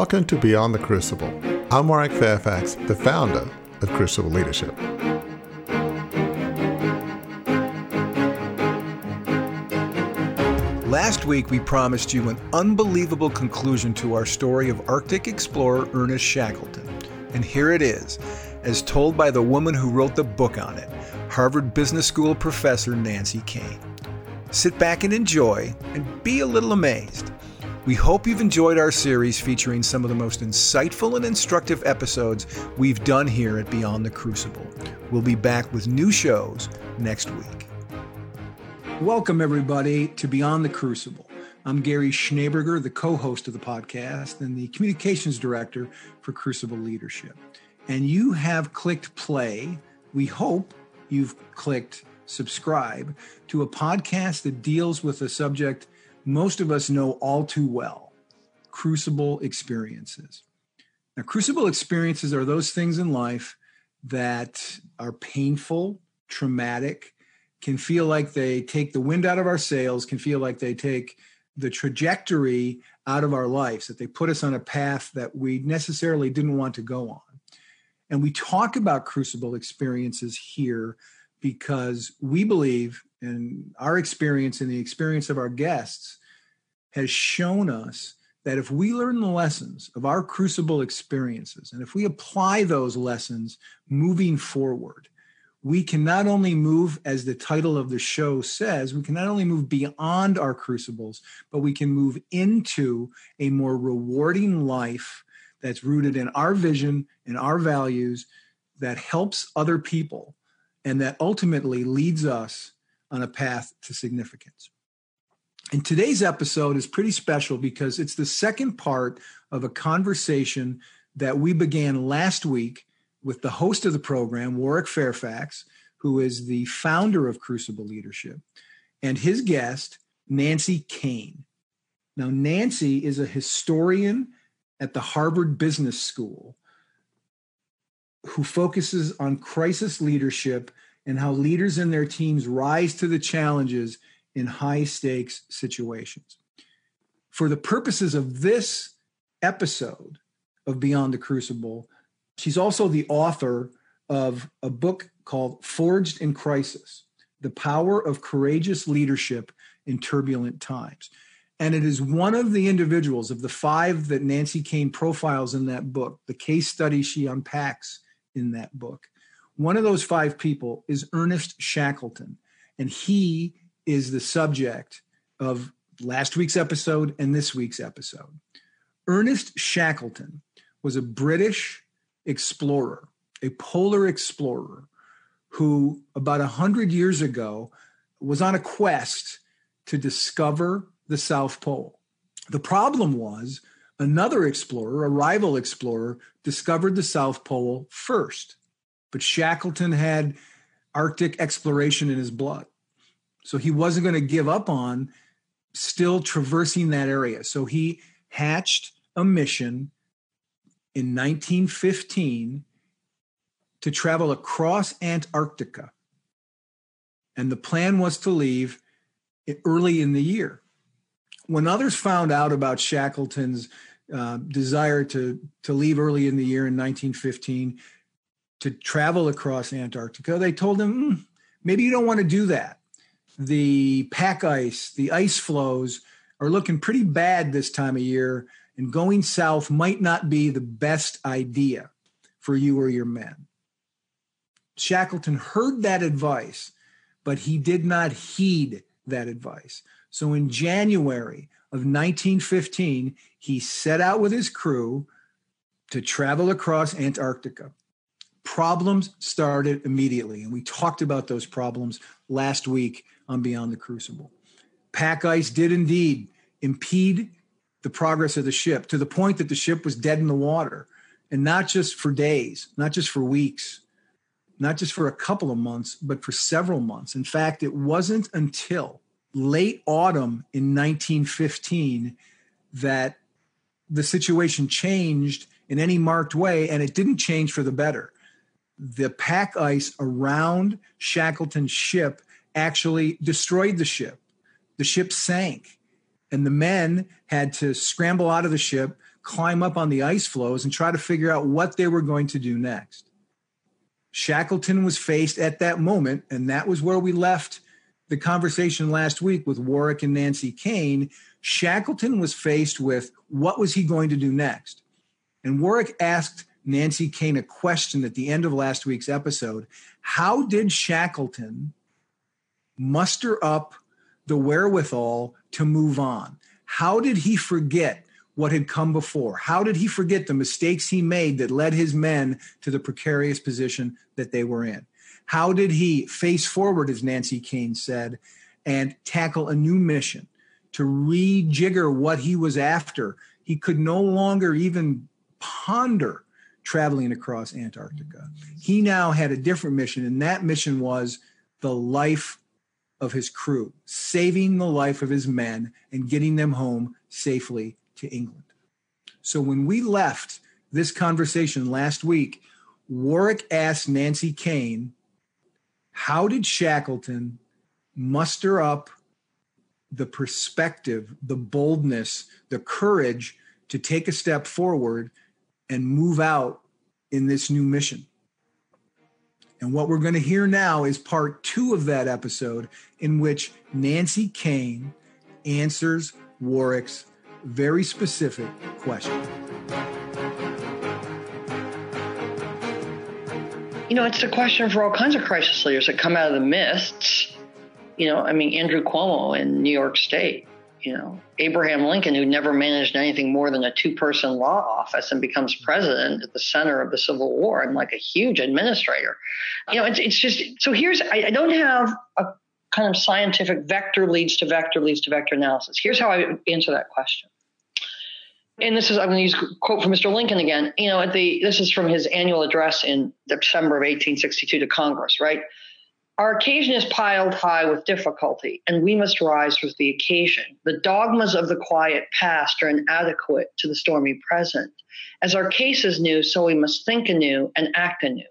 Welcome to Beyond the Crucible. I'm Warwick Fairfax, the founder of Crucible Leadership. Last week, we promised you an unbelievable conclusion to our story of Arctic explorer Ernest Shackleton. And here it is, as told by the woman who wrote the book on it, Harvard Business School professor Nancy Koehn. Sit back and enjoy, and be a little amazed. We hope you've enjoyed our series featuring some of the most insightful and instructive episodes we've done here at Beyond the Crucible. We'll be back with new shows next week. Welcome, everybody, to Beyond the Crucible. I'm Gary Schneeberger, the co host of the podcast and the communications director for Crucible Leadership. And you have clicked play. We hope you've clicked subscribe to a podcast that deals with a subject most of us know all too well crucible experiences. Now, crucible experiences are those things in life that are painful, traumatic, can feel like they take the wind out of our sails, can feel like they take the trajectory out of our lives, that they put us on a path that we necessarily didn't want to go on. And we talk about crucible experiences here because we believe, and our experience and the experience of our guests has shown us that if we learn the lessons of our crucible experiences and if we apply those lessons moving forward, we can not only move, as the title of the show says, we can not only move beyond our crucibles, but we can move into a more rewarding life that's rooted in our vision and our values that helps other people and that ultimately leads us on a path to significance. And today's episode is pretty special because it's the second part of a conversation that we began last week with the host of the program, Warwick Fairfax, who is the founder of Crucible Leadership, and his guest, Nancy Koehn. Now, Nancy is a historian at the Harvard Business School who focuses on crisis leadership and how leaders and their teams rise to the challenges in high stakes situations. For the purposes of this episode of Beyond the Crucible, She's also the author of a book called Forged in Crisis The Power of Courageous Leadership in Turbulent Times. And it is one of the individuals of the five that Nancy Koehn profiles in that book, the case study she unpacks in that book. One of those five people is Ernest Shackleton, and he is the subject of last week's episode and this week's episode. Ernest Shackleton was a British explorer, a polar explorer who about a hundred years ago was on a quest to discover the South Pole. The problem was another explorer, a rival explorer, discovered the South Pole first. But Shackleton had Arctic exploration in his blood. So he wasn't going to give up on still traversing that area. So he hatched a mission in 1915 to travel across Antarctica. And the plan was to leave early in the year. When others found out about Shackleton's uh, desire to, to leave early in the year in 1915 to travel across Antarctica, they told him, mm, maybe you don't want to do that. The pack ice, the ice floes are looking pretty bad this time of year and going south might not be the best idea for you or your men. Shackleton heard that advice, but he did not heed that advice. So in January of 1915, he set out with his crew to travel across Antarctica. Problems started immediately, and we talked about those problems last week on Beyond the Crucible. Pack ice did indeed impede the progress of the ship to the point that the ship was dead in the water and not just for days, not just for weeks, not just for a couple of months, but for several months. In fact, it wasn't until late autumn in 1915 that the situation changed in any marked way, and it didn't change for the better. The pack ice around Shackleton's ship actually destroyed the ship. The ship sank and the men had to scramble out of the ship, climb up on the ice floes and try to figure out what they were going to do next. Shackleton was faced at that moment, and that was where we left the conversation last week with Warwick and Nancy Koehn. Shackleton was faced with what was he going to do next? And Warwick asked Nancy Koehn a question at the end of last week's episode. How did Shackleton muster up the wherewithal to move on? How did he forget what had come before? How did he forget the mistakes he made that led his men to the precarious position that they were in? How did he face forward, as Nancy Koehn said, and tackle a new mission to rejigger what he was after? He could no longer even ponder traveling across Antarctica. He now had a different mission, and that mission was the life of his crew, saving the life of his men and getting them home safely to England. So when we left this conversation last week, Warwick asked Nancy Koehn, How did Shackleton muster up the perspective, the boldness, the courage to take a step forward and move out in this new mission? And what we're going to hear now is part two of that episode, in which Nancy Koehn answers Warwick's very specific question. You know, it's a question for all kinds of crisis leaders that come out of the mists. You know, I mean, Andrew Cuomo in New York State, you know, Abraham Lincoln, who never managed anything more than a two person law office and becomes president at the center of the Civil War and like a huge administrator. You know, it's, it's just so here's, I, I don't have a kind of scientific vector leads to vector leads to vector analysis. Here's how I answer that question. And this is I'm going to use a quote from Mr. Lincoln again. You know, at the this is from his annual address in December of 1862 to Congress, right? Our occasion is piled high with difficulty, and we must rise with the occasion. The dogmas of the quiet past are inadequate to the stormy present. As our case is new, so we must think anew and act anew.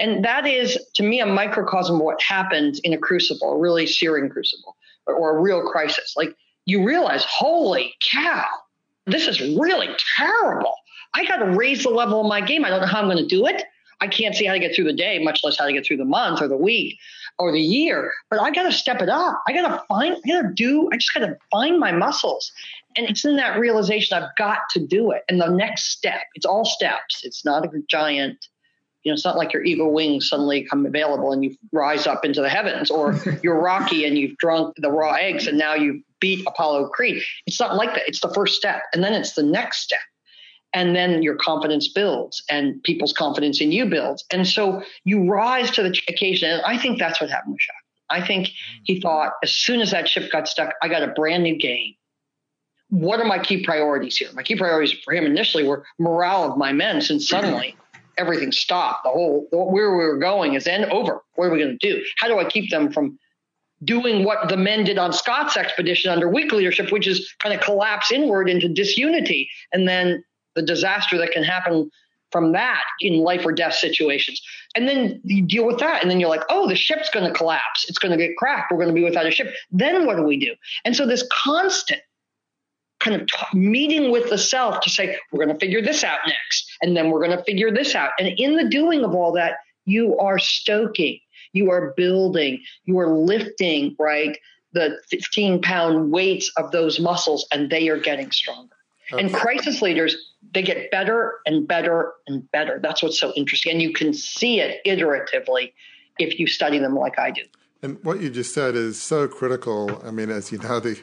And that is, to me, a microcosm of what happens in a crucible, a really searing crucible, or, or a real crisis. Like you realize, holy cow, this is really terrible. I got to raise the level of my game. I don't know how I'm going to do it. I can't see how to get through the day, much less how to get through the month or the week or the year, but I got to step it up. I got to find, I got to do, I just got to find my muscles. And it's in that realization I've got to do it. And the next step, it's all steps. It's not a giant, you know, it's not like your eagle wings suddenly come available and you rise up into the heavens or you're Rocky and you've drunk the raw eggs and now you beat Apollo Creed. It's not like that. It's the first step. And then it's the next step and then your confidence builds and people's confidence in you builds. And so you rise to the occasion. And I think that's what happened with Shaq. I think he thought as soon as that ship got stuck, I got a brand new game. What are my key priorities here? My key priorities for him initially were morale of my men, since suddenly everything stopped. The whole where we were going is end over. What are we going to do? How do I keep them from doing what the men did on Scott's expedition under weak leadership, which is kind of collapse inward into disunity and then the disaster that can happen from that in life or death situations. And then you deal with that. And then you're like, oh, the ship's going to collapse. It's going to get cracked. We're going to be without a ship. Then what do we do? And so this constant kind of t- meeting with the self to say, we're going to figure this out next. And then we're going to figure this out. And in the doing of all that, you are stoking, you are building, you are lifting, right? The 15 pound weights of those muscles, and they are getting stronger. Okay. And crisis leaders they get better and better and better. That's what's so interesting. And you can see it iteratively if you study them like I do. And what you just said is so critical. I mean, as you know, the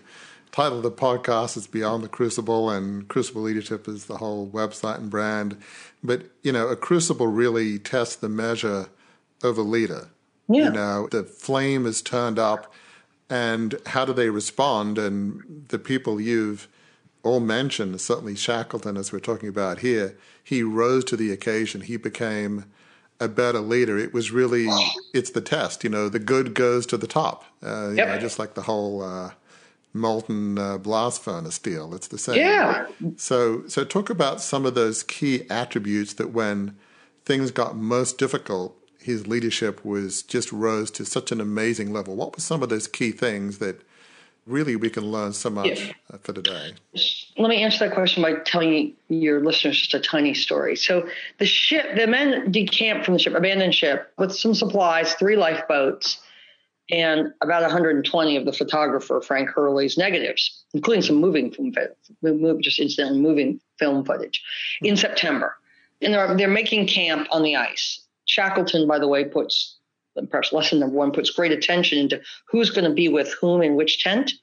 title of the podcast is Beyond the Crucible, and Crucible Leadership is the whole website and brand. But, you know, a crucible really tests the measure of a leader. Yeah. You know, the flame is turned up, and how do they respond? And the people you've all mentioned, certainly Shackleton, as we're talking about here, he rose to the occasion. He became a better leader. It was really, it's the test. You know, the good goes to the top. Uh, yep. know, just like the whole uh, molten uh, blast furnace deal. It's the same. Yeah. So, so talk about some of those key attributes that when things got most difficult, his leadership was just rose to such an amazing level. What were some of those key things that really we can learn so much yeah. Uh, for today. let me answer that question by telling your listeners just a tiny story. So the ship, the men decamped from the ship, abandoned ship, with some supplies, three lifeboats, and about 120 of the photographer Frank Hurley's negatives, including some moving film, just incidentally moving film footage, in September. And they're, they're making camp on the ice. Shackleton, by the way, puts perhaps lesson number one puts great attention into who's going to be with whom in which tent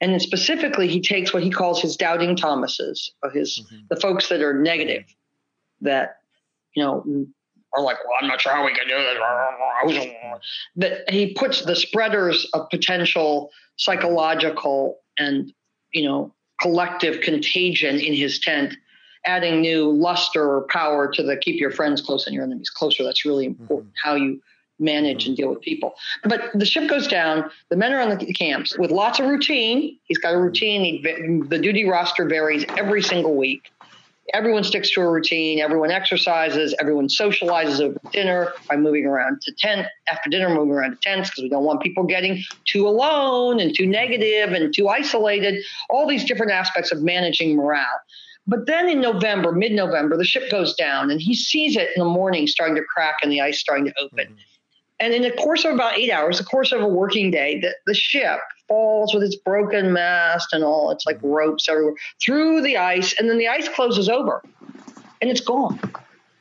and then specifically, he takes what he calls his doubting Thomases, or his mm-hmm. the folks that are negative, that you know are like, well, I'm not sure how we can do this. That he puts the spreaders of potential psychological and you know collective contagion in his tent, adding new luster or power to the keep your friends close and your enemies closer. That's really important. Mm-hmm. How you manage and deal with people. But the ship goes down. The men are on the camps with lots of routine. He's got a routine. He, the duty roster varies every single week. Everyone sticks to a routine. Everyone exercises. Everyone socializes over dinner by moving around to tent after dinner, moving around to tents because we don't want people getting too alone and too negative and too isolated. All these different aspects of managing morale. But then in November, mid November, the ship goes down and he sees it in the morning starting to crack and the ice starting to open. Mm-hmm. And in the course of about eight hours, the course of a working day, the, the ship falls with its broken mast and all its like ropes everywhere through the ice, and then the ice closes over and it's gone.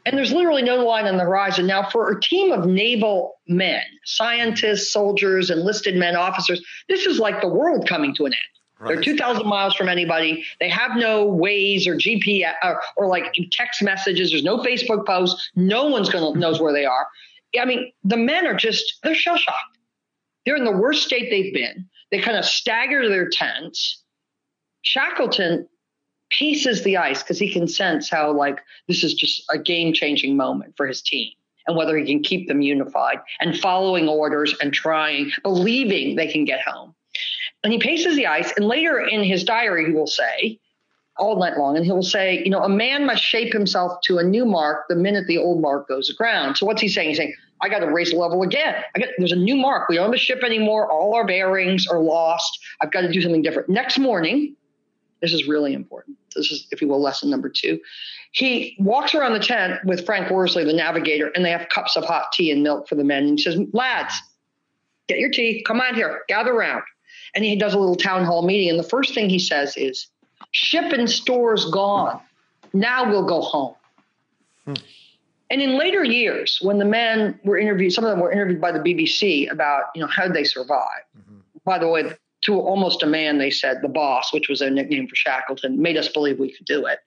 And there's literally no line on the horizon. Now, for a team of naval men, scientists, soldiers, enlisted men, officers, this is like the world coming to an end. Right. They're 2,000 miles from anybody. They have no ways or GPS or, or, like text messages. There's no Facebook posts. No one's going to knows where they are. I mean, the men are just, they're shell shocked. They're in the worst state they've been. They kind of stagger to their tents. Shackleton paces the ice because he can sense how, like, this is just a game changing moment for his team and whether he can keep them unified and following orders and trying, believing they can get home. And he paces the ice. And later in his diary, he will say, all night long. And he'll say, you know, a man must shape himself to a new mark the minute the old mark goes aground. So what's he saying? He's saying, I got to raise the level again. Got, there's a new mark. We don't have a ship anymore. All our bearings are lost. I've got to do something different. Next morning, this is really important. This is, if you will, lesson number two. He walks around the tent with Frank Worsley, the navigator, and they have cups of hot tea and milk for the men. And he says, lads, get your tea. Come on here. Gather around. And he does a little town hall meeting. And the first thing he says is, Ship and stores gone. Now we'll go home. Hmm. And in later years, when the men were interviewed, some of them were interviewed by the BBC about, you know, how did they survive? Mm-hmm. By the way, to almost a man, they said the boss, which was a nickname for Shackleton, made us believe we could do it.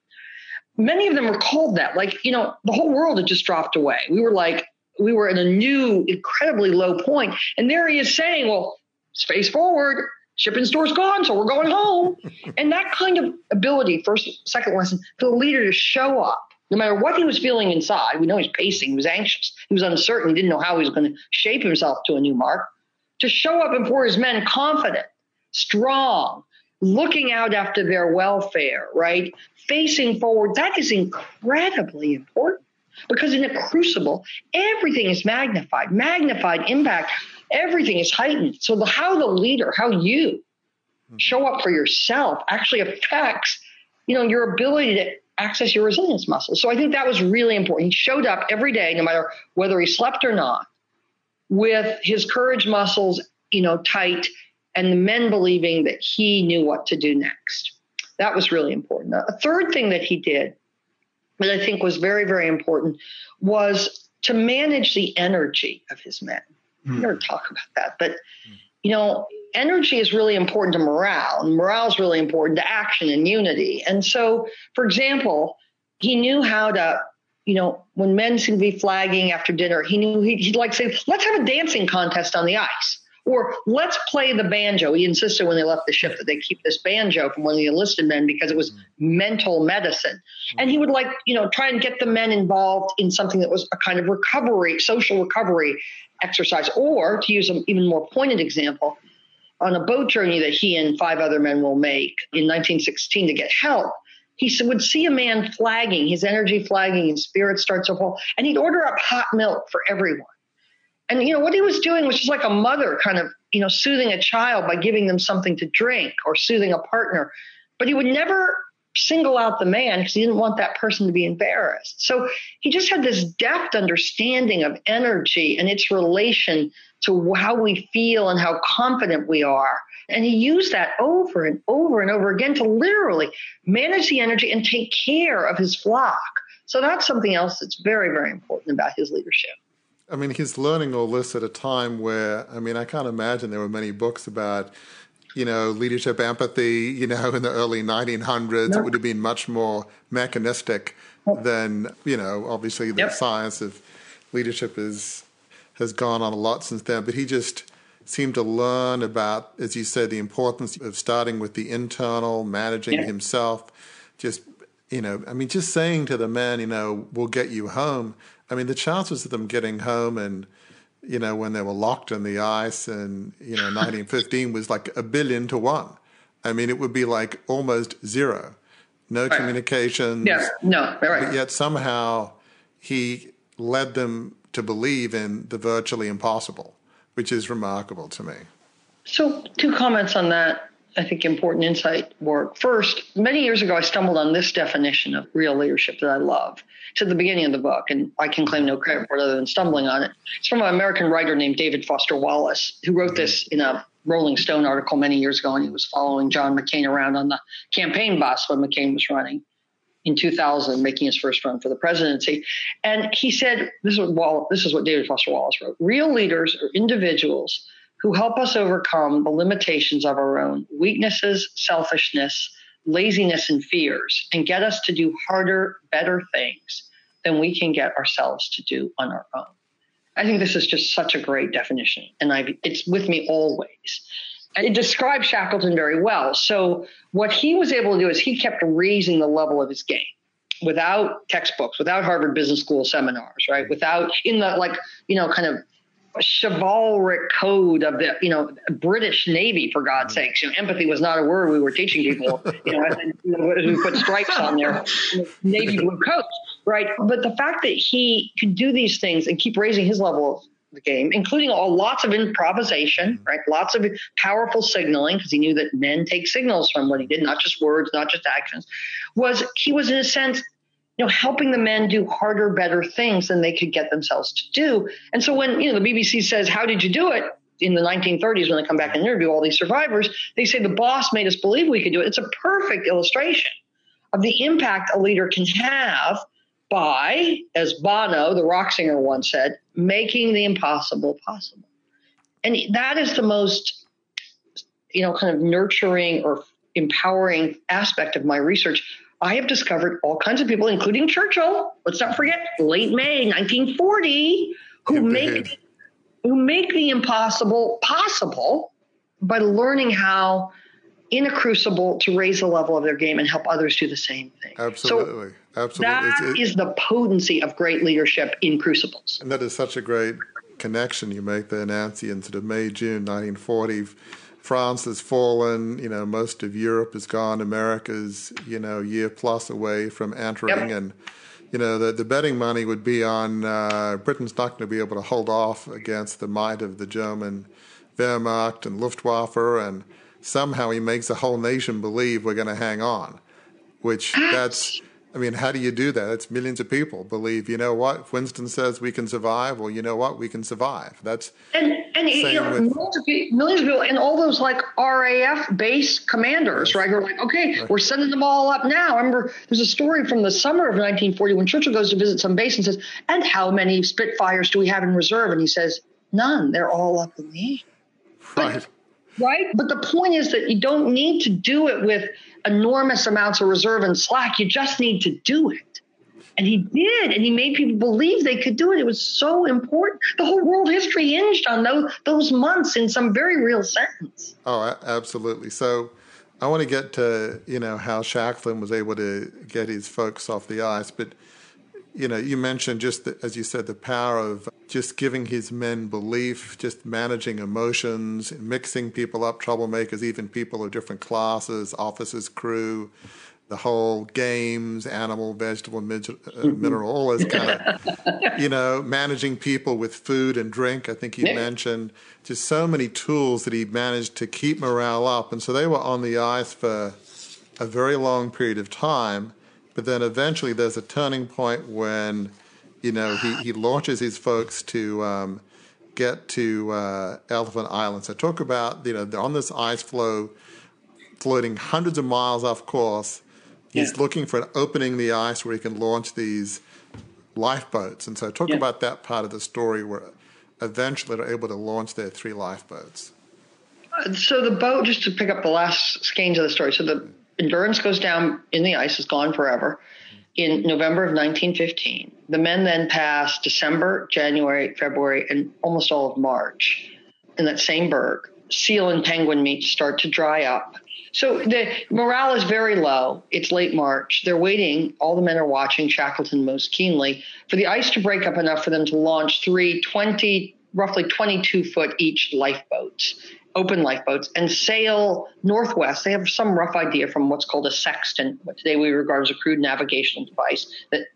Many of them recalled that, like, you know, the whole world had just dropped away. We were like, we were at a new, incredibly low point. And there he is saying, well, space forward, shipping store's gone, so we're going home. and that kind of ability, first, second lesson, for the leader to show up, no matter what he was feeling inside. We know he's pacing, he was anxious, he was uncertain, he didn't know how he was going to shape himself to a new mark. To show up and before his men confident, strong, looking out after their welfare, right? Facing forward, that is incredibly important because in a crucible, everything is magnified, magnified impact everything is heightened. So the how the leader, how you show up for yourself actually affects, you know, your ability to access your resilience muscles. So I think that was really important. He showed up every day, no matter whether he slept or not, with his courage muscles, you know, tight, and the men believing that he knew what to do next. That was really important. A third thing that he did that I think was very, very important was to manage the energy of his men. Mm. We never talk about that, but mm. you know, energy is really important to morale, and morale is really important to action and unity. And so, for example, he knew how to, you know, when men seemed to be flagging after dinner, he knew he'd, he'd like say, "Let's have a dancing contest on the ice." Or let's play the banjo. He insisted when they left the ship that they keep this banjo from one of the enlisted men because it was mm-hmm. mental medicine. Mm-hmm. And he would like, you know, try and get the men involved in something that was a kind of recovery, social recovery exercise. Or to use an even more pointed example, on a boat journey that he and five other men will make in 1916 to get help, he would see a man flagging, his energy flagging, his spirit starts to fall, and he'd order up hot milk for everyone. And you know what he was doing was just like a mother kind of, you know, soothing a child by giving them something to drink or soothing a partner. But he would never single out the man because he didn't want that person to be embarrassed. So he just had this depth understanding of energy and its relation to how we feel and how confident we are. And he used that over and over and over again to literally manage the energy and take care of his flock. So that's something else that's very, very important about his leadership. I mean, he's learning all this at a time where, I mean, I can't imagine there were many books about you know, leadership empathy, you know, in the early 1900s, it would have been much more mechanistic than, you know, obviously the yep. science of leadership is has gone on a lot since then. But he just seemed to learn about, as you said, the importance of starting with the internal, managing himself. Just, you know, I mean, just saying to the men, you know, we'll get you home. I mean, the chances of them getting home and you know, when they were locked in the ice and, you know, 1915 was like a billion to one. I mean, it would be like almost zero. No right. communications. Yeah, no, right. But yet somehow he led them to believe in the virtually impossible, which is remarkable to me. So, two comments on that. I think important insight work. First, many years ago, I stumbled on this definition of real leadership that I love to the beginning of the book, and I can claim no credit for it other than stumbling on it. It's from an American writer named David Foster Wallace, who wrote this in a Rolling Stone article many years ago, and he was following John McCain around on the campaign bus when McCain was running in 2000, making his first run for the presidency. And he said, this is what, this is what David Foster Wallace wrote Real leaders are individuals who help us overcome the limitations of our own weaknesses, selfishness, laziness and fears and get us to do harder, better things than we can get ourselves to do on our own. I think this is just such a great definition, and I it's with me always. It describes Shackleton very well. So what he was able to do is he kept raising the level of his game without textbooks, without Harvard Business School seminars, right? Without in the like, you know, kind of chivalric code of the you know British Navy for God's mm-hmm. sakes. You know, empathy was not a word we were teaching people. You know, and, you know we put stripes on their navy blue coats, right? But the fact that he could do these things and keep raising his level of the game, including all lots of improvisation, mm-hmm. right? Lots of powerful signaling because he knew that men take signals from what he did, not just words, not just actions. Was he was in a sense know, helping the men do harder, better things than they could get themselves to do. And so when, you know, the BBC says, how did you do it? In the 1930s, when they come back and interview all these survivors, they say the boss made us believe we could do it. It's a perfect illustration of the impact a leader can have by, as Bono, the rock singer, once said, making the impossible possible. And that is the most, you know, kind of nurturing or empowering aspect of my research I have discovered all kinds of people, including Churchill. Let's not forget late May 1940, who make who make the impossible possible by learning how in a crucible to raise the level of their game and help others do the same thing. Absolutely. So Absolutely. That it, is the potency of great leadership in crucibles. And that is such a great connection you make there, Nancy, in sort of May, June 1940 France has fallen. You know, most of Europe is gone. America's you know year plus away from entering, yep. and you know the the betting money would be on uh, Britain's not going to be able to hold off against the might of the German Wehrmacht and Luftwaffe, and somehow he makes the whole nation believe we're going to hang on, which that's I mean, how do you do that? It's millions of people believe, you know what? If Winston says we can survive, well, you know what? We can survive. That's and and you know, with, millions, of people, millions of people and all those like RAF base commanders, right? Who are like, okay, right. we're sending them all up now. I remember there's a story from the summer of 1940 when Churchill goes to visit some base and says, "And how many Spitfires do we have in reserve?" And he says, "None. They're all up in the air." Right. But, right. But the point is that you don't need to do it with enormous amounts of reserve and slack. You just need to do it. And he did, and he made people believe they could do it. It was so important. The whole world history hinged on those, those months in some very real sense. Oh, absolutely. So I want to get to, you know, how Shackleton was able to get his folks off the ice, but you know, you mentioned just the, as you said, the power of just giving his men belief, just managing emotions, mixing people up, troublemakers, even people of different classes, officers, crew, the whole games, animal, vegetable, uh, mm-hmm. mineral, all this kind of, you know, managing people with food and drink. I think you yeah. mentioned just so many tools that he managed to keep morale up. And so they were on the ice for a very long period of time. But then eventually there's a turning point when, you know, he, he launches his folks to um, get to uh, Elephant Island. So talk about, you know, they're on this ice floe, floating hundreds of miles off course. He's yeah. looking for an opening in the ice where he can launch these lifeboats. And so talk yeah. about that part of the story where eventually they're able to launch their three lifeboats. Uh, so the boat, just to pick up the last skeins of the story, so the Endurance goes down in the ice, is gone forever in November of 1915. The men then pass December, January, February, and almost all of March in that same berg. Seal and penguin meat start to dry up. So the morale is very low. It's late March. They're waiting. All the men are watching Shackleton most keenly for the ice to break up enough for them to launch three 20, roughly 22 foot each lifeboats open lifeboats and sail northwest. They have some rough idea from what's called a sextant, what today we regard as a crude navigational device that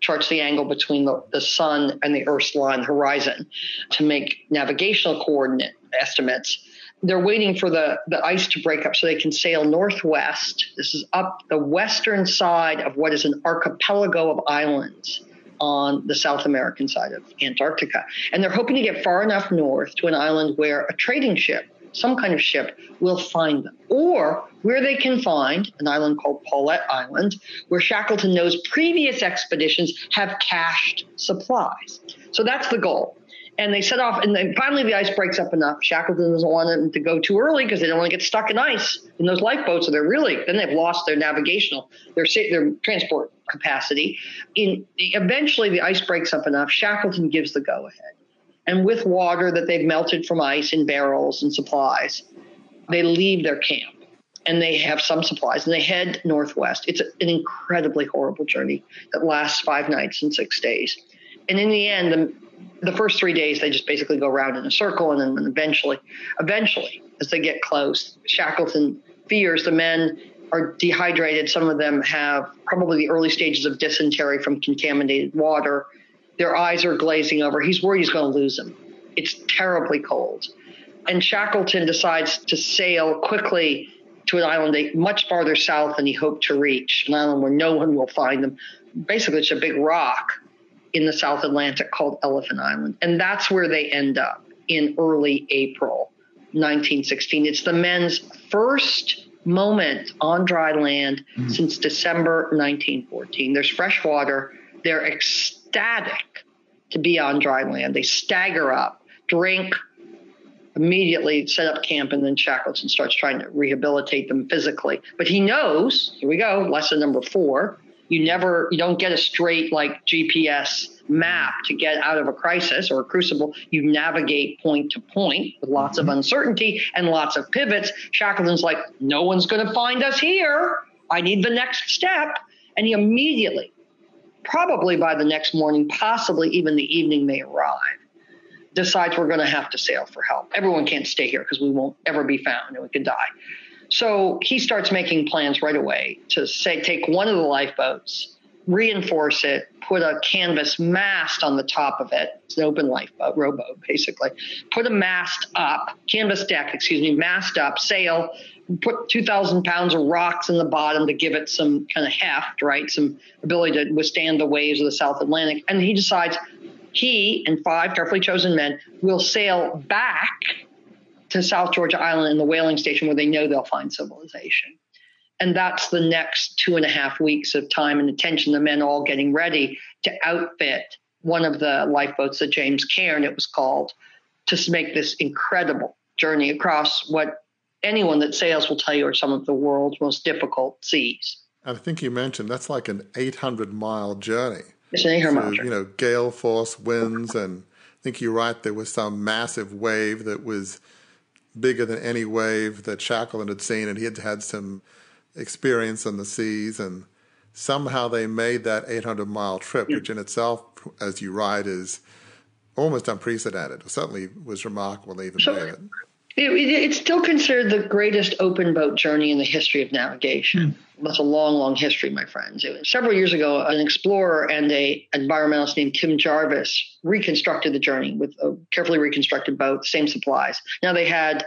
charts the angle between the, the sun and the Earth's line horizon to make navigational coordinate estimates. They're waiting for the, the ice to break up so they can sail northwest. This is up the western side of what is an archipelago of islands on the South American side of Antarctica. And they're hoping to get far enough north to an island where a trading ship some kind of ship will find them. Or where they can find an island called Paulet Island, where Shackleton knows previous expeditions have cached supplies. So that's the goal. And they set off, and then finally the ice breaks up enough. Shackleton doesn't want them to go too early because they don't want to get stuck in ice in those lifeboats. So they're really then they've lost their navigational, their their transport capacity. In eventually the ice breaks up enough. Shackleton gives the go ahead and with water that they've melted from ice in barrels and supplies, they leave their camp and they have some supplies and they head northwest. It's an incredibly horrible journey that lasts five nights and six days. And in the end, the, the first three days, they just basically go around in a circle. And then eventually, eventually, as they get close, Shackleton fears the men are dehydrated. Some of them have probably the early stages of dysentery from contaminated water. Their eyes are glazing over. He's worried he's going to lose them. It's terribly cold. And Shackleton decides to sail quickly to an island much farther south than he hoped to reach, an island where no one will find them. Basically, it's a big rock in the South Atlantic called Elephant Island. And that's where they end up in early April 1916. It's the men's first moment on dry land mm-hmm. since December 1914. There's fresh water. They're ecstatic to be on dry land. They stagger up, drink, immediately set up camp, and then Shackleton starts trying to rehabilitate them physically. But he knows, here we go, lesson number four. You never, you don't get a straight like GPS map to get out of a crisis or a crucible. You navigate point to point with lots of mm-hmm. uncertainty and lots of pivots. Shackleton's like, no one's going to find us here. I need the next step. And he immediately probably by the next morning, possibly even the evening they arrive, decides we're going to have to sail for help. Everyone can't stay here because we won't ever be found and we could die. So he starts making plans right away to say, take one of the lifeboats, reinforce it, put a canvas mast on the top of it. It's an open lifeboat, rowboat, basically. Put a mast up, canvas deck, excuse me, mast up, sail, put 2,000 pounds of rocks in the bottom to give it some kind of heft, right? Some ability to withstand the waves of the South Atlantic. And he decides he and five carefully chosen men will sail back to South Georgia Island in the whaling station where they know they'll find civilization. And that's the next two and a half weeks of time and attention, the men all getting ready to outfit one of the lifeboats, the James Caird, it was called, to make this incredible journey across what anyone that sails will tell you are some of the world's most difficult seas. And I think you mentioned that's like an 800 mile journey. It's an 800 mile journey. You know, gale force winds, and I think you're right, there was some massive wave that was bigger than any wave that Shackleton had seen, and he had had some experience on the seas, and somehow they made that 800 mile trip, yeah. which in itself, as you write, is almost unprecedented. Certainly was remarkable even it. It, it's still considered the greatest open boat journey in the history of navigation. Mm. That's a long, long history, my friends. several years ago, an explorer and a environmentalist named Tim Jarvis reconstructed the journey with a carefully reconstructed boat, same supplies. Now they had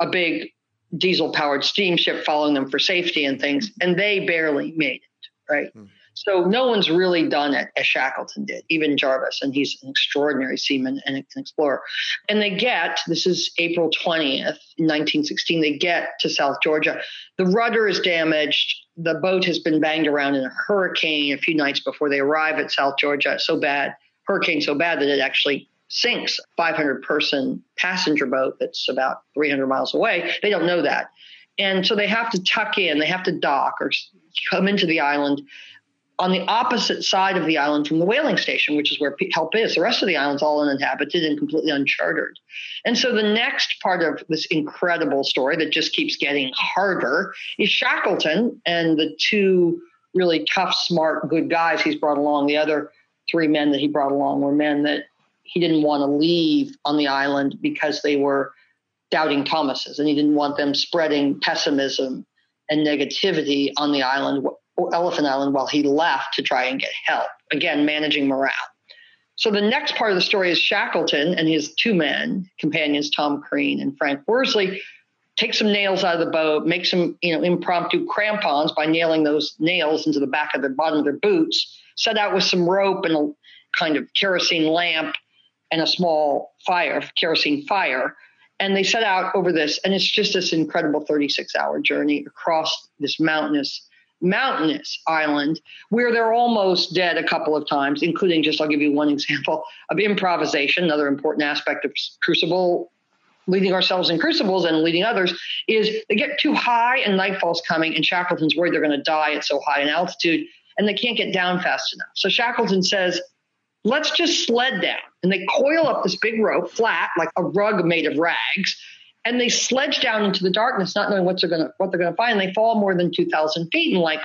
a big diesel powered steamship following them for safety and things, and they barely made it, right? Mm. So no one's really done it as Shackleton did, even Jarvis, and he's an extraordinary seaman and an explorer. And they get, this is April 20th, 1916, they get to South Georgia. The rudder is damaged. The boat has been banged around in a hurricane a few nights before they arrive at South Georgia. So bad, hurricane so bad that it actually sinks 500 person passenger boat that's about 300 miles away. They don't know that. And so they have to tuck in, they have to dock or come into the island on the opposite side of the island from the whaling station, which is where help is. The rest of the island's all uninhabited and completely uncharted. And so the next part of this incredible story that just keeps getting harder is Shackleton and the two really tough, smart, good guys he's brought along. The other three men that he brought along were men that he didn't want to leave on the island because they were doubting Thomases and he didn't want them spreading pessimism and negativity on the island, Elephant Island, while he left to try and get help. Again, managing morale. So the next part of the story is Shackleton and his two men, companions, Tom Crean and Frank Worsley, take some nails out of the boat, make some you know impromptu crampons by nailing those nails into the back of the bottom of their boots, set out with some rope and a kind of kerosene lamp and a small fire, kerosene fire. And they set out over this, and it's just this incredible 36 hour journey across this mountainous, mountainous island where they're almost dead a couple of times, including just, I'll give you one example of improvisation, another important aspect of Crucible leading ourselves in crucibles and leading others is they get too high and nightfall's coming and Shackleton's worried they're going to die at so high an altitude and they can't get down fast enough. So Shackleton says, let's just sled down. And they coil up this big rope flat, like a rug made of rags, and they sledge down into the darkness, not knowing what they're gonna what they're gonna find. And they fall more than two thousand feet in like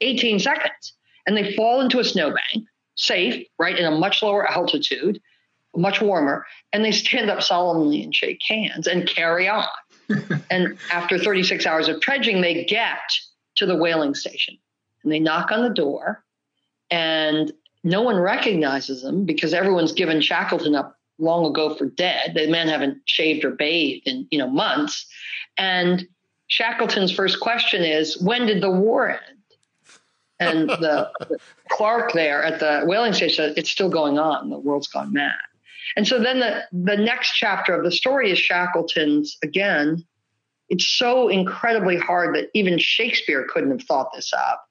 18 seconds. And they fall into a snowbank, safe, right, in a much lower altitude, much warmer, and they stand up solemnly and shake hands and carry on. and after 36 hours of trudging, they get to the whaling station and they knock on the door and no one recognizes them because everyone's given Shackleton up long ago for dead. The men haven't shaved or bathed in you know months. And Shackleton's first question is, "When did the war end?" And the, the Clark there at the whaling station said, "It's still going on. The world's gone mad." And so then the the next chapter of the story is Shackleton's again. It's so incredibly hard that even Shakespeare couldn't have thought this up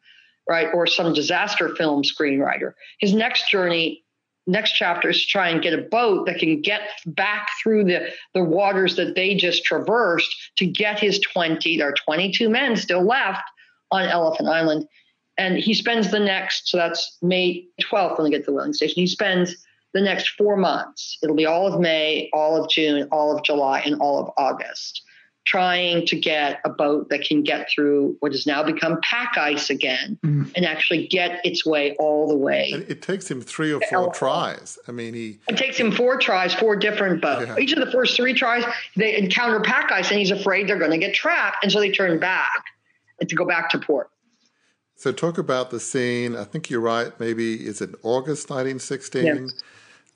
right? Or some disaster film screenwriter. His next journey, next chapter is to try and get a boat that can get back through the, the waters that they just traversed to get his 20, there are 22 men still left on Elephant Island. And he spends the next, so that's May 12th when they get to the whaling station. He spends the next four months. It'll be all of May, all of June, all of July, and all of August trying to get a boat that can get through what has now become pack ice again mm. and actually get its way all the way. And it takes him three or four tries. I mean, he. It takes him four tries, four different boats. Yeah. Each of the first three tries, they encounter pack ice and he's afraid they're going to get trapped. And so they turn back and to go back to port. So talk about the scene. I think you're right. Maybe is it August 1916? Yes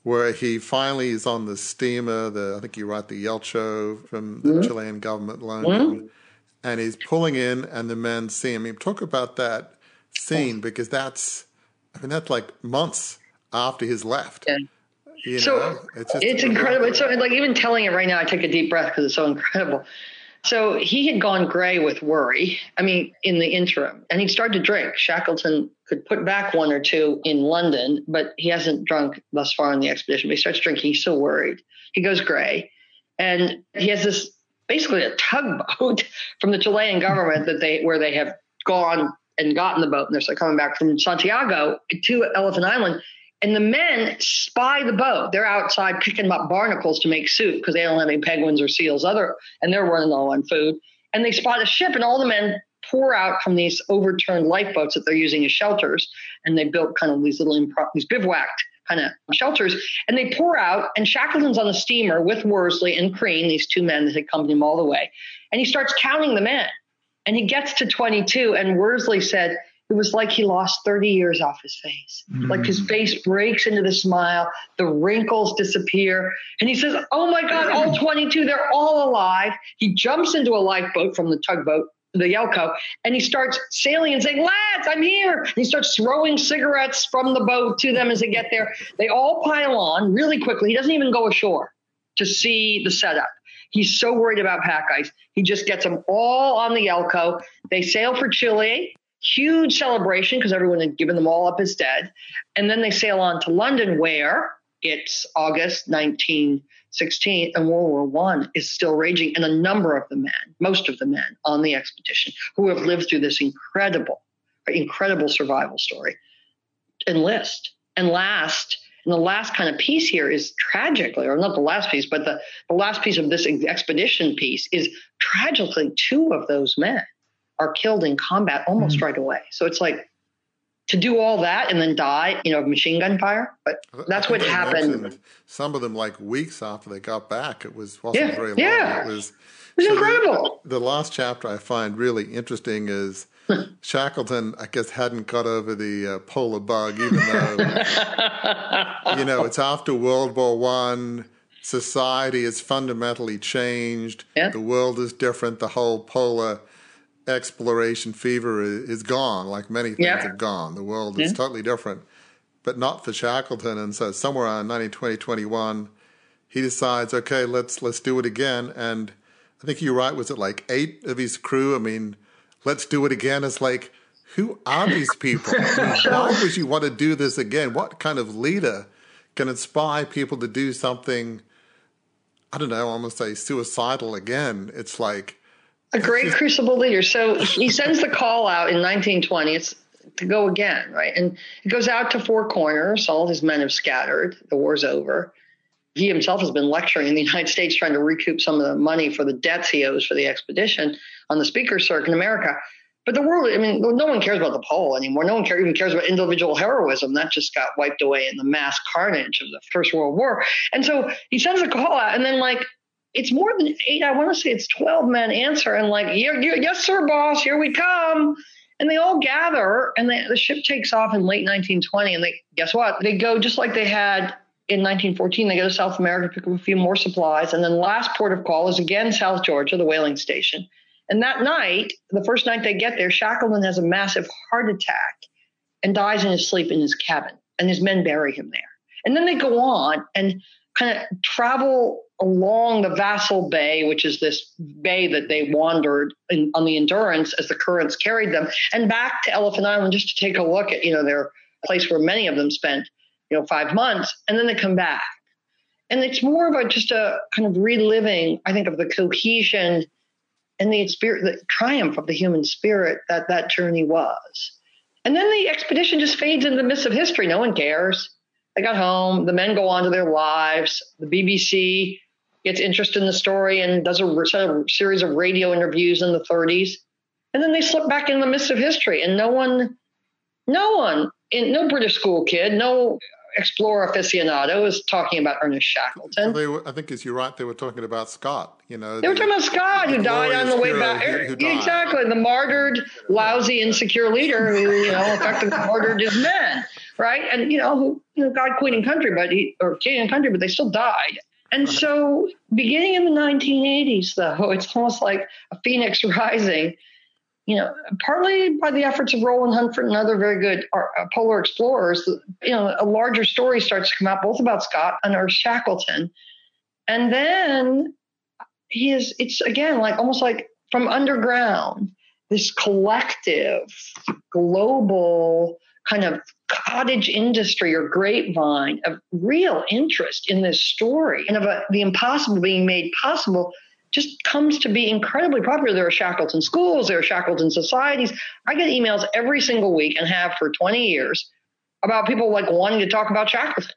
where he finally is on the steamer. The I think you write the Yelcho from the mm-hmm. Chilean government loan, mm-hmm. and he's pulling in, and the men see him. Talk about that scene because that's I mean that's like months after he's left. Yeah. You so know, it's, it's incredible. It's so, like even telling it right now, I take a deep breath because it's so incredible. So he had gone gray with worry. I mean, in the interim, and he'd started to drink. Shackleton could put back one or two in London, but he hasn't drunk thus far on the expedition. But he starts drinking. He's so worried. He goes gray, and he has this basically a tugboat from the Chilean government that they where they have gone and gotten the boat, and they're coming back from Santiago to Elephant Island and the men spy the boat. They're outside picking up barnacles to make soup because they don't have any penguins or seals other, and they're running low on food. And they spot a ship, and all the men pour out from these overturned lifeboats that they're using as shelters. And they built kind of these little improv, these bivouacked kind of shelters. And they pour out, and Shackleton's on the steamer with Worsley and Crean, these two men that had to him all the way. And he starts counting the men. And he gets to 22, and Worsley said, it was like he lost 30 years off his face. Mm. Like his face breaks into the smile, the wrinkles disappear, and he says, Oh my God, all 22, they're all alive. He jumps into a lifeboat from the tugboat, the Yelcho, and he starts sailing and saying, Lads, I'm here. And he starts throwing cigarettes from the boat to them as they get there. They all pile on really quickly. He doesn't even go ashore to see the setup. He's so worried about pack ice. He just gets them all on the Yelcho. They sail for Chile huge celebration because everyone had given them all up as dead. And then they sail on to London, where it's August 1916, and World War One is still raging. And a number of the men, most of the men on the expedition, who have lived through this incredible, incredible survival story, enlist. And last, and the last kind of piece here is tragically, or not the last piece, but the, the last piece of this expedition piece is tragically two of those men are killed in combat almost mm-hmm. right away. So it's like to do all that and then die, you know, of machine gun fire. But that's what happened. Some of them, like weeks after they got back, it was wasn't yeah, very long. Yeah. It was, it was so incredible. The, the, last chapter I find really interesting is Shackleton, I guess, hadn't got over the uh, polar bug, even though you know it's after World War One. Society has fundamentally changed. Yeah. The world is different. The whole polar exploration fever is, gone, like many things yeah. have gone. The world is yeah. totally different, but not for Shackleton. And so somewhere around 1920, 21, he decides, okay, let's let's do it again. And I think you're right. Was it like eight of his crew? I mean, let's do it again. It's like, who are these people? I mean, why would you want to do this again? What kind of leader can inspire people to do something? I don't know, I almost say suicidal again. It's like a great crucible leader. So he sends the call out in 1920. It's to go again, right? And it goes out to four corners. All his men have scattered. The war's over. He himself has been lecturing in the United States, trying to recoup some of the money for the debts he owes for the expedition on the speaker circuit in America. But the world, I mean, no one cares about the pole anymore. No one care, even cares about individual heroism. That just got wiped away in the mass carnage of the First World War. And so he sends a call out, and then, like, it's more than eight. I want to say it's 12 men answer and like, yeah, yeah, yes, sir, boss, here we come. And they all gather and they, the ship takes off in late 1920. And they, guess what? They go just like they had in 1914. They go to South America, to pick up a few more supplies. And then last port of call is again South Georgia, the whaling station. And that night, the first night they get there, Shackleton has a massive heart attack and dies in his sleep in his cabin. And his men bury him there. And then they go on and kind of travel along the Vahsel Bay, which is this bay that they wandered in, on the Endurance as the currents carried them, and back to Elephant Island just to take a look at, you know, their place where many of them spent, you know, five months, and then they come back. And it's more of a just a kind of reliving, I think, of the cohesion and the spirit, the triumph of the human spirit that that journey was. And then the expedition just fades into the mists of history. No one cares. They got home. The men go on to their lives. The BBC gets interested in the story and does a, a series of radio interviews in the 30s. And then they slip back in the midst of history. And no one, no one, in, no British school kid, no explorer aficionado is talking about Ernest Shackleton. They were, I think, as you're right, they were talking about Scott. You know, they the, were talking about Scott, who died on the way back. Who, who exactly, the martyred, lousy, insecure leader who, you know, effectively martyred his men, right? And you know, who, you know, God, Queen and Country, but he or King and Country, but they still died. And so, beginning in the 1980s, though, it's almost like a phoenix rising. You know, partly by the efforts of Roland Huntford and other very good uh, polar explorers, you know, a larger story starts to come out both about Scott and Ernest Shackleton. And then he is, it's again like almost like from underground, this collective, global kind of cottage industry or grapevine of real interest in this story and of a, the impossible being made possible just comes to be incredibly popular. There are Shackleton schools, there are Shackleton societies. I get emails every single week and have for 20 years about people like wanting to talk about Shackleton.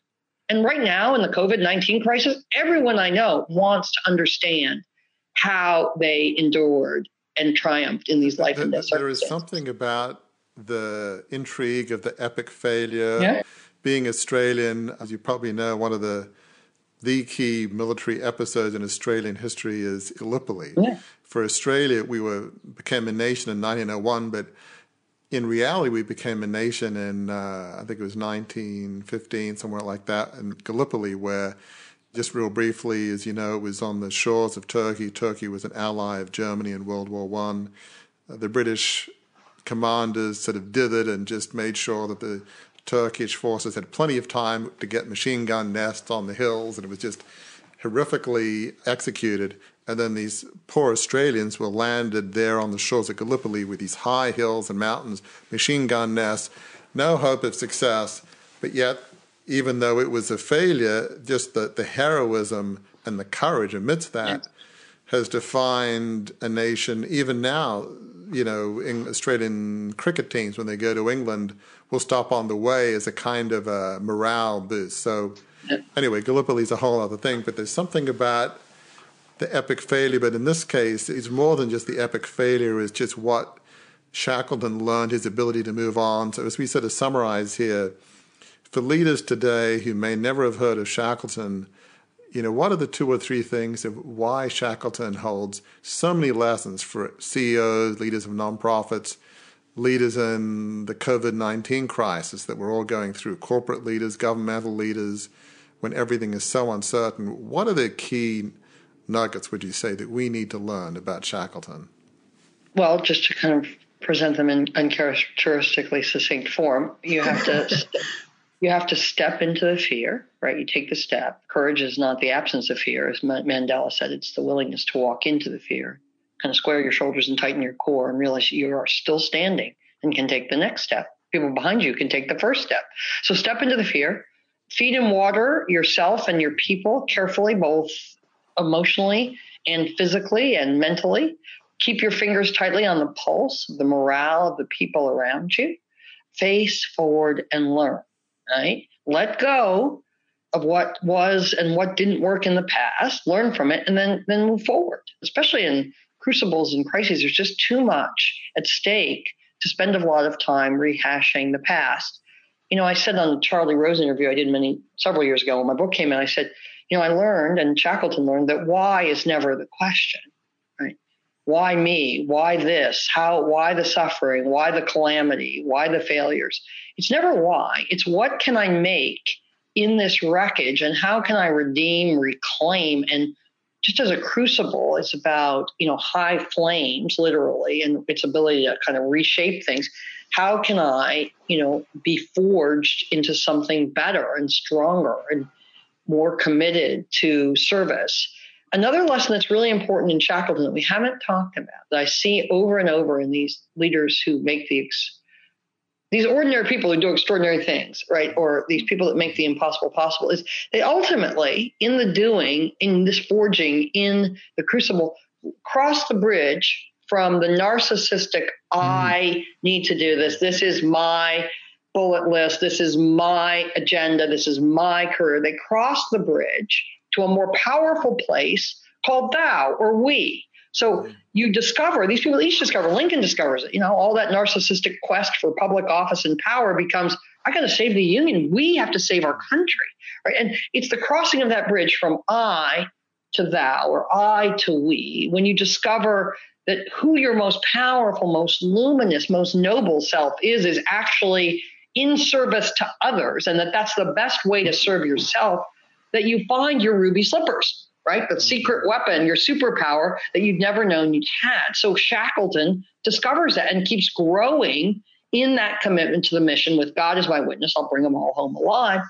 And right now in the COVID 19 crisis, everyone I know wants to understand how they endured and triumphed in these life and death There is something about the intrigue of the epic failure. Yeah. Being Australian, as you probably know, one of the the key military episodes in Australian history is Gallipoli. Yeah. For Australia, we were became a nation in 1901, but in reality, we became a nation in, uh, I think it was 1915, somewhere like that, in Gallipoli, where, just real briefly, as you know, it was on the shores of Turkey. Turkey was an ally of Germany in World War One. Uh, the British commanders sort of dithered and just made sure that the Turkish forces had plenty of time to get machine gun nests on the hills, and it was just horrifically executed. And then these poor Australians were landed there on the shores of Gallipoli with these high hills and mountains, machine gun nests, no hope of success. But yet, even though it was a failure, just the, the heroism and the courage amidst that yes. has defined a nation. Even now, you know, in Australian cricket teams, when they go to England, will stop on the way as a kind of a morale boost. So, anyway, Gallipoli is a whole other thing, but there's something about the epic failure, but in this case, it's more than just the epic failure, it's just what Shackleton learned, his ability to move on. So, as we sort of summarize here, for leaders today who may never have heard of Shackleton, you know, what are the two or three things of why Shackleton holds so many lessons for CEOs, leaders of nonprofits, leaders in the COVID 19 crisis that we're all going through, corporate leaders, governmental leaders, when everything is so uncertain? What are the key nuggets, would you say, that we need to learn about Shackleton? Well, just to kind of present them in uncharacteristically succinct form, you have to you have to step into the fear, right? You take the step. Courage is not the absence of fear, as Mandela said. It's the willingness to walk into the fear, kind of square your shoulders and tighten your core, and realize you are still standing and can take the next step. People behind you can take the first step. So step into the fear. Feed and water yourself and your people carefully, both emotionally and physically and mentally. Keep your fingers tightly on the pulse the morale of the people around you. Face forward and learn, right? Let go of what was and what didn't work in the past, learn from it, and then, then move forward. Especially in crucibles and crises, there's just too much at stake to spend a lot of time rehashing the past. You know, I said on the Charlie Rose interview I did many several years ago when my book came out, I said, you know, I learned and Shackleton learned that why is never the question? Why me? Why this? How, why the suffering? Why the calamity? Why the failures? It's never why. It's what can I make in this wreckage and how can I redeem, reclaim, and just as a crucible, it's about, you know, high flames, literally, and its ability to kind of reshape things. How can I, you know, be forged into something better and stronger and more committed to service. Another lesson that's really important in Shackleton that we haven't talked about, that I see over and over in these leaders who make the these ordinary people who do extraordinary things, right? Or these people that make the impossible possible is they ultimately, in the doing, in this forging, in the crucible, cross the bridge from the narcissistic, mm. I need to do this. This is my bullet list. This is my agenda. This is my career. They cross the bridge to a more powerful place called thou or we. So you discover, these people each discover, Lincoln discovers it, you know, all that narcissistic quest for public office and power becomes, I got to save the Union. We have to save our country. Right. And it's the crossing of that bridge from I to thou or I to we. When you discover that who your most powerful, most luminous, most noble self is, is actually in service to others and that that's the best way to serve yourself, that you find your ruby slippers, right? The mm-hmm. secret weapon, your superpower that you've never known you had. So Shackleton discovers that and keeps growing in that commitment to the mission with God as my witness. I'll bring them all home alive.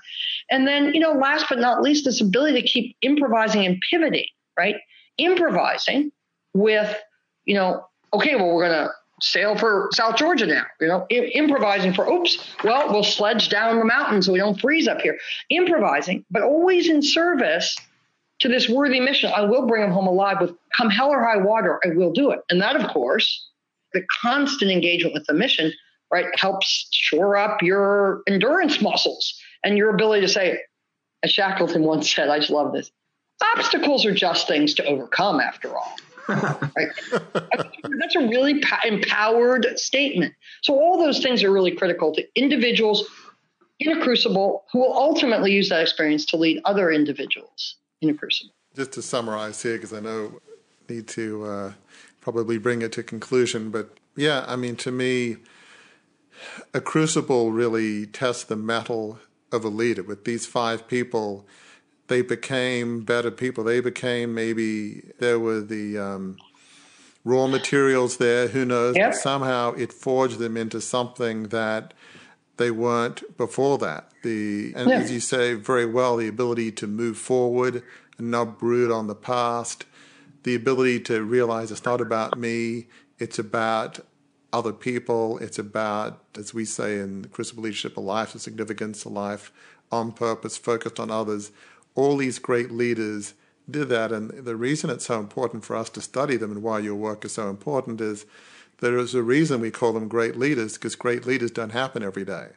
And then, you know, last but not least, this ability to keep improvising and pivoting, right? Improvising with, you know, okay, well, we're going to sail for South Georgia now, you know, I- improvising for, oops, well, we'll sledge down the mountain so we don't freeze up here. Improvising, but always in service to this worthy mission. I will bring them home alive with come hell or high water, I will do it. And that, of course, the constant engagement with the mission, right, helps shore up your endurance muscles and your ability to say, as Shackleton once said, I just love this obstacles are just things to overcome after all right? That's a really empowered statement. So all those things are really critical to individuals in a crucible who will ultimately use that experience to lead other individuals in a crucible. Just to summarize here, because I know I need to uh, probably bring it to conclusion, but yeah, I mean, to me, a crucible really tests the mettle of a leader. With these five people, they became better people. They became maybe there were the um, raw materials there. Who knows? Yep. But somehow it forged them into something that they weren't before that. The and Yeah. as you say very well, the ability to move forward and not brood on the past. The ability to realize it's not about me. It's about other people. It's about, as we say in the Crucible Leadership, a life of significance, a life on purpose, focused on others. All these great leaders did that. And the reason it's so important for us to study them and why your work is so important is there is a reason we call them great leaders because great leaders don't happen every day.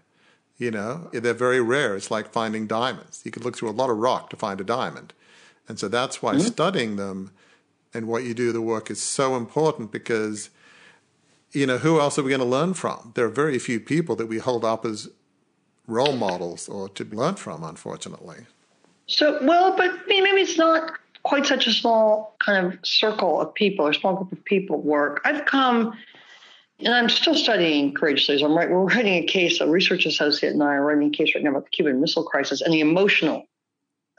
You know, they're very rare. It's like finding diamonds. You could look through a lot of rock to find a diamond. And so that's why mm-hmm. studying them and what you do, the work is so important because, you know, who else are we going to learn from? There are very few people that we hold up as role models or to learn from, unfortunately. So, well, but maybe it's not quite such a small kind of circle of people or small group of people work. I've come, and I'm still studying courageously. I'm right. We're writing a case. A research associate and I are writing a case right now about the Cuban Missile Crisis and the emotional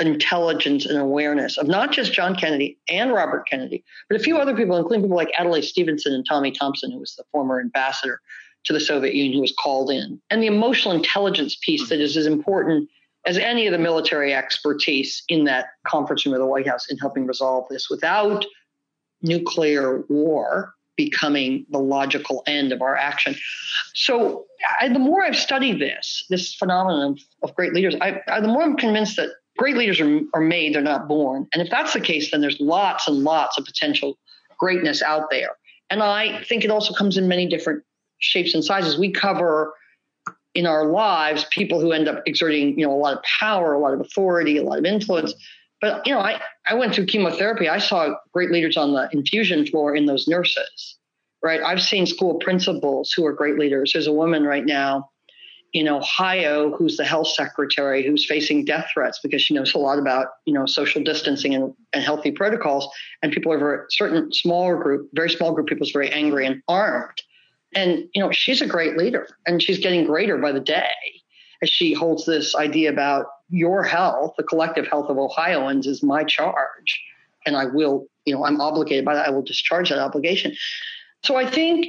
intelligence and awareness of not just John Kennedy and Robert Kennedy, but a few other people, including people like Adlai Stevenson and Tommy Thompson, who was the former ambassador to the Soviet Union, who was called in, and the emotional intelligence piece that is as important as any of the military expertise in that conference room of the White House in helping resolve this without nuclear war becoming the logical end of our action. So, I, the more I've studied this, this phenomenon of, great leaders, I, I, the more I'm convinced that great leaders are, are made, they're not born. And if that's the case, then there's lots and lots of potential greatness out there. And I think it also comes in many different shapes and sizes. We cover in our lives people who end up exerting you know a lot of power a lot of authority a lot of influence. But you know i i went through chemotherapy. I saw great leaders on the infusion floor in those nurses right? I've seen school principals who are great leaders. There's a woman right now in ohio who's the health secretary who's facing death threats because she knows a lot about you know social distancing and, and healthy protocols. And people are very certain smaller group very small group people is very angry and armed and, you know, she's a great leader and she's getting greater by the day as she holds this idea about your health, the collective health of Ohioans is my charge. And I will, you know, I'm obligated by that. I will discharge that obligation. So I think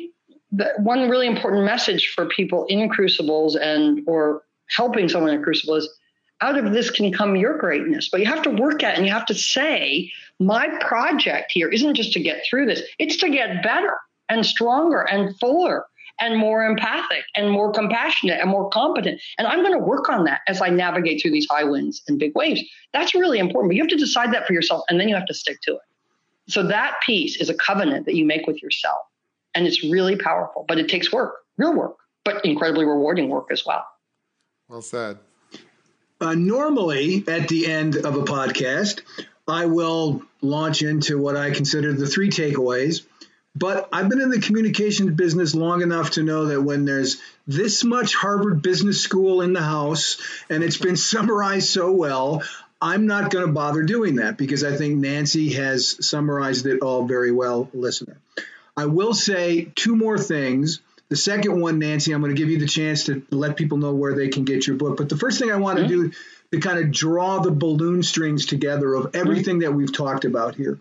that one really important message for people in crucibles and or helping someone in a crucible is out of this can come your greatness. But you have to work at it and you have to say, my project here isn't just to get through this, it's to get better and stronger and fuller and more empathic and more compassionate and more competent. And I'm going to work on that as I navigate through these high winds and big waves. That's really important. But you have to decide that for yourself and then you have to stick to it. So that piece is a covenant that you make with yourself. And it's really powerful, but it takes work, real work, but incredibly rewarding work as well. Well said. Uh, normally, at the end of a podcast, I will launch into what I consider the three takeaways. But I've been in the communications business long enough to know that when there's this much Harvard Business School in the house and it's been summarized so well, I'm not going to bother doing that because I think Nancy has summarized it all very well, listener. I will say two more things. The second one, Nancy, I'm going to give you the chance to let people know where they can get your book. But the first thing I want mm-hmm. to do to kind of draw the balloon strings together of everything that we've talked about here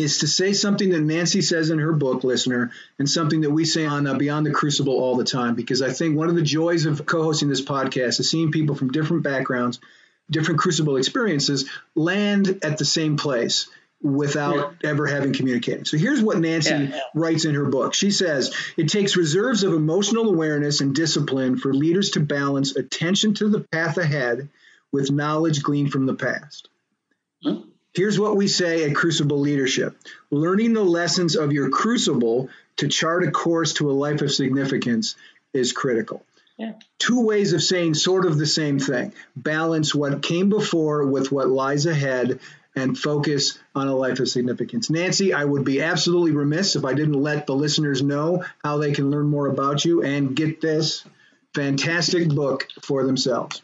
is to say something that Nancy says in her book, listener, and something that we say on uh, Beyond the Crucible all the time. Because I think one of the joys of co hosting this podcast is seeing people from different backgrounds, different crucible experiences land at the same place without yeah. ever having communicated. So here's what Nancy yeah, yeah. writes in her book. She says, It takes reserves of emotional awareness and discipline for leaders to balance attention to the path ahead with knowledge gleaned from the past. Hmm? Here's what we say at Crucible Leadership learning the lessons of your crucible to chart a course to a life of significance is critical. Yeah. Two ways of saying sort of the same thing balance what came before with what lies ahead and focus on a life of significance. Nancy, I would be absolutely remiss if I didn't let the listeners know how they can learn more about you and get this fantastic book for themselves.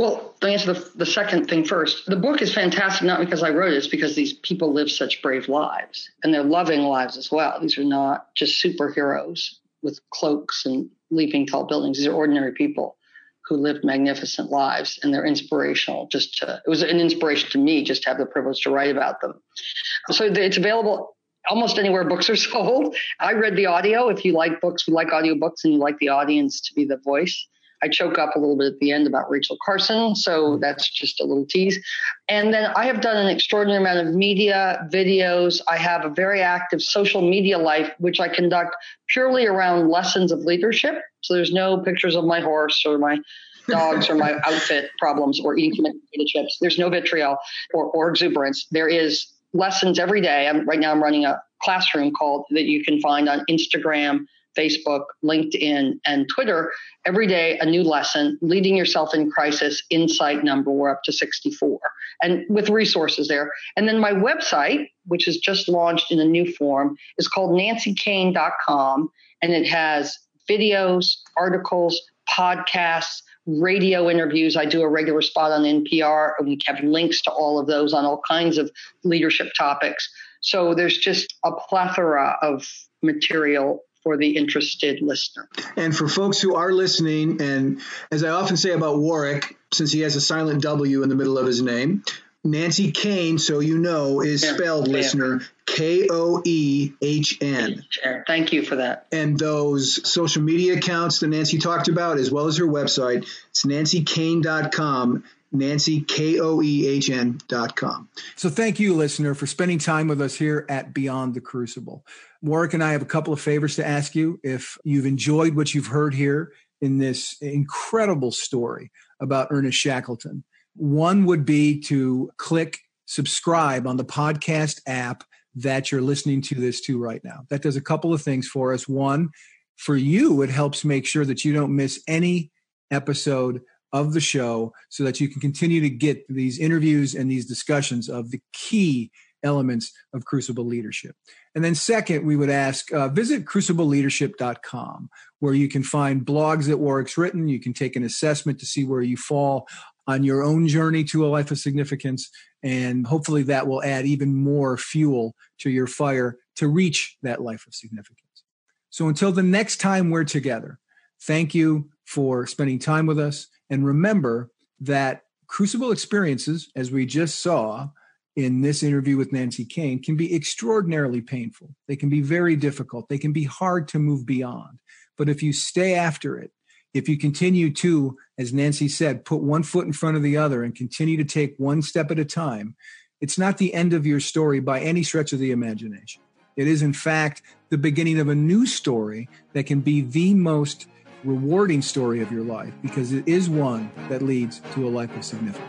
Well, to answer the, the second thing first, the book is fantastic not because I wrote it, it's because these people live such brave lives and they're loving lives as well. These are not just superheroes with cloaks and leaping tall buildings. These are ordinary people who lived magnificent lives and they're inspirational just to, it was an inspiration to me just to have the privilege to write about them. So it's available almost anywhere books are sold. I read the audio. If you like books, we like audiobooks and you like the audience to be the voice. I choke up a little bit at the end about Rachel Carson, so mm-hmm. that's just a little tease. And then I have done an extraordinary amount of media, videos. I have a very active social media life, which I conduct purely around lessons of leadership. So there's no pictures of my horse or my dogs or my outfit problems or eating potato chips. There's no vitriol or, or exuberance. There is lessons every day. I'm, right now, I'm running a classroom called that you can find on Instagram, Facebook, LinkedIn, and Twitter. Every day, a new lesson, leading yourself in crisis, insight number. We're up to 64, and with resources there. And then my website, which is just launched in a new form, is called nancykoehn.com, and it has videos, articles, podcasts, radio interviews. I do a regular spot on NPR, and we have links to all of those on all kinds of leadership topics. So there's just a plethora of material for the interested listener. And for folks who are listening, and as I often say about Warwick, since he has a silent W in the middle of his name, Nancy Koehn, so you know, is yeah, spelled, yeah. listener, K O E H N. Thank you for that. And those social media accounts that Nancy talked about, as well as her website, it's nancykoehn.com. Nancy, K O E H N dot com. So thank you, listener, for spending time with us here at Beyond the Crucible. Warwick and I have a couple of favors to ask you. If you've enjoyed what you've heard here in this incredible story about Ernest Shackleton, one would be to click subscribe on the podcast app that you're listening to this to right now. That does a couple of things for us. One, for you, it helps make sure that you don't miss any episode of the show so that you can continue to get these interviews and these discussions of the key elements of Crucible leadership. And then, second, we would ask uh, visit crucibleleadership.com, where you can find blogs that Warwick's written. You can take an assessment to see where you fall on your own journey to a life of significance. And hopefully, that will add even more fuel to your fire to reach that life of significance. So, until the next time we're together, thank you for spending time with us. And remember that crucible experiences, as we just saw, in this interview with Nancy Koehn can be extraordinarily painful. They can be very difficult. They can be hard to move beyond. But if you stay after it, if you continue to, as Nancy said, put one foot in front of the other and continue to take one step at a time, it's not the end of your story by any stretch of the imagination. It is, in fact, the beginning of a new story that can be the most rewarding story of your life because it is one that leads to a life of significance.